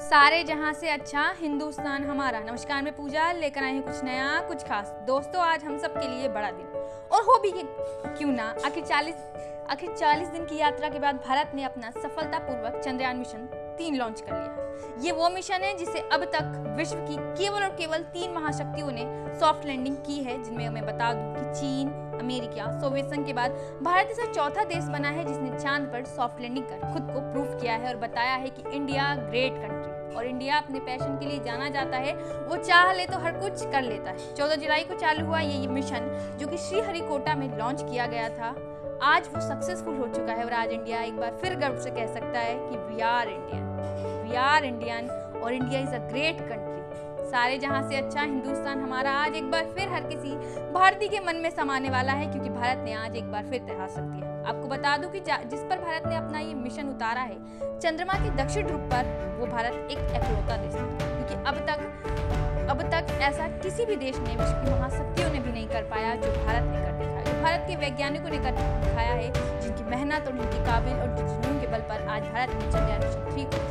सारे जहाँ से अच्छा हिंदुस्तान हमारा। नमस्कार, मैं पूजा, लेकर आए हैं कुछ नया, कुछ खास। दोस्तों, आज हम सब के लिए बड़ा दिन। और हो भी क्यों ना, आखिर 40 आखिर 40 दिन की यात्रा के बाद भारत ने अपना सफलतापूर्वक चंद्रयान मिशन तीन लॉन्च कर लिया है। ये वो मिशन है जिसे अब तक विश्व की केवल और केवल तीन महाशक्तियों ने सॉफ्ट लैंडिंग की है, जिनमें मैं बता दूँ कि चीन, अमेरिका सोवियत संघ के बाद भारत ऐसा चौथा देश बना है जिसने चाँद पर सॉफ्ट लैंडिंग कर खुद को प्रूव किया है और बताया है कि इंडिया ग्रेट कंट्री और इंडिया अपने पैशन के लिए जाना जाता है, वो चाह ले तो हर कुछ कर लेता है। चौदह जुलाई को चालू हुआ ये मिशन जो कि श्रीहरिकोटा में लॉन्च किया गया था। आज वो सक्सेसफुल हो चुका है और आज इंडिया एक बार फिर गर्व से कह सकता है कि we are Indian we are Indian और India is a great country सारे जहाँ से अच्छा हिंदुस्तान हमारा आज एक बार फिर हर किसी भारतीय के मन में समाने वाला है, क्योंकि भारत ने आज एक बार फिर इतिहास रख दिया आपको बता दूँ कि जिस पर भारत ने अपना ये मिशन उतारा है, चंद्रमा के दक्षिण ध्रुव पर वो भारत एक एकलौता देश है क्योंकि अब तक अब तक ऐसा किसी भी देश ने विश्व की महाशक्तियों ने भी नहीं कर पाया जो भारत के वैज्ञानिकों ने कर दिखाया है जिनकी मेहनत और उनकी काबिल और जुनून के बल पर आज भारत ने चंद्रयान मिशन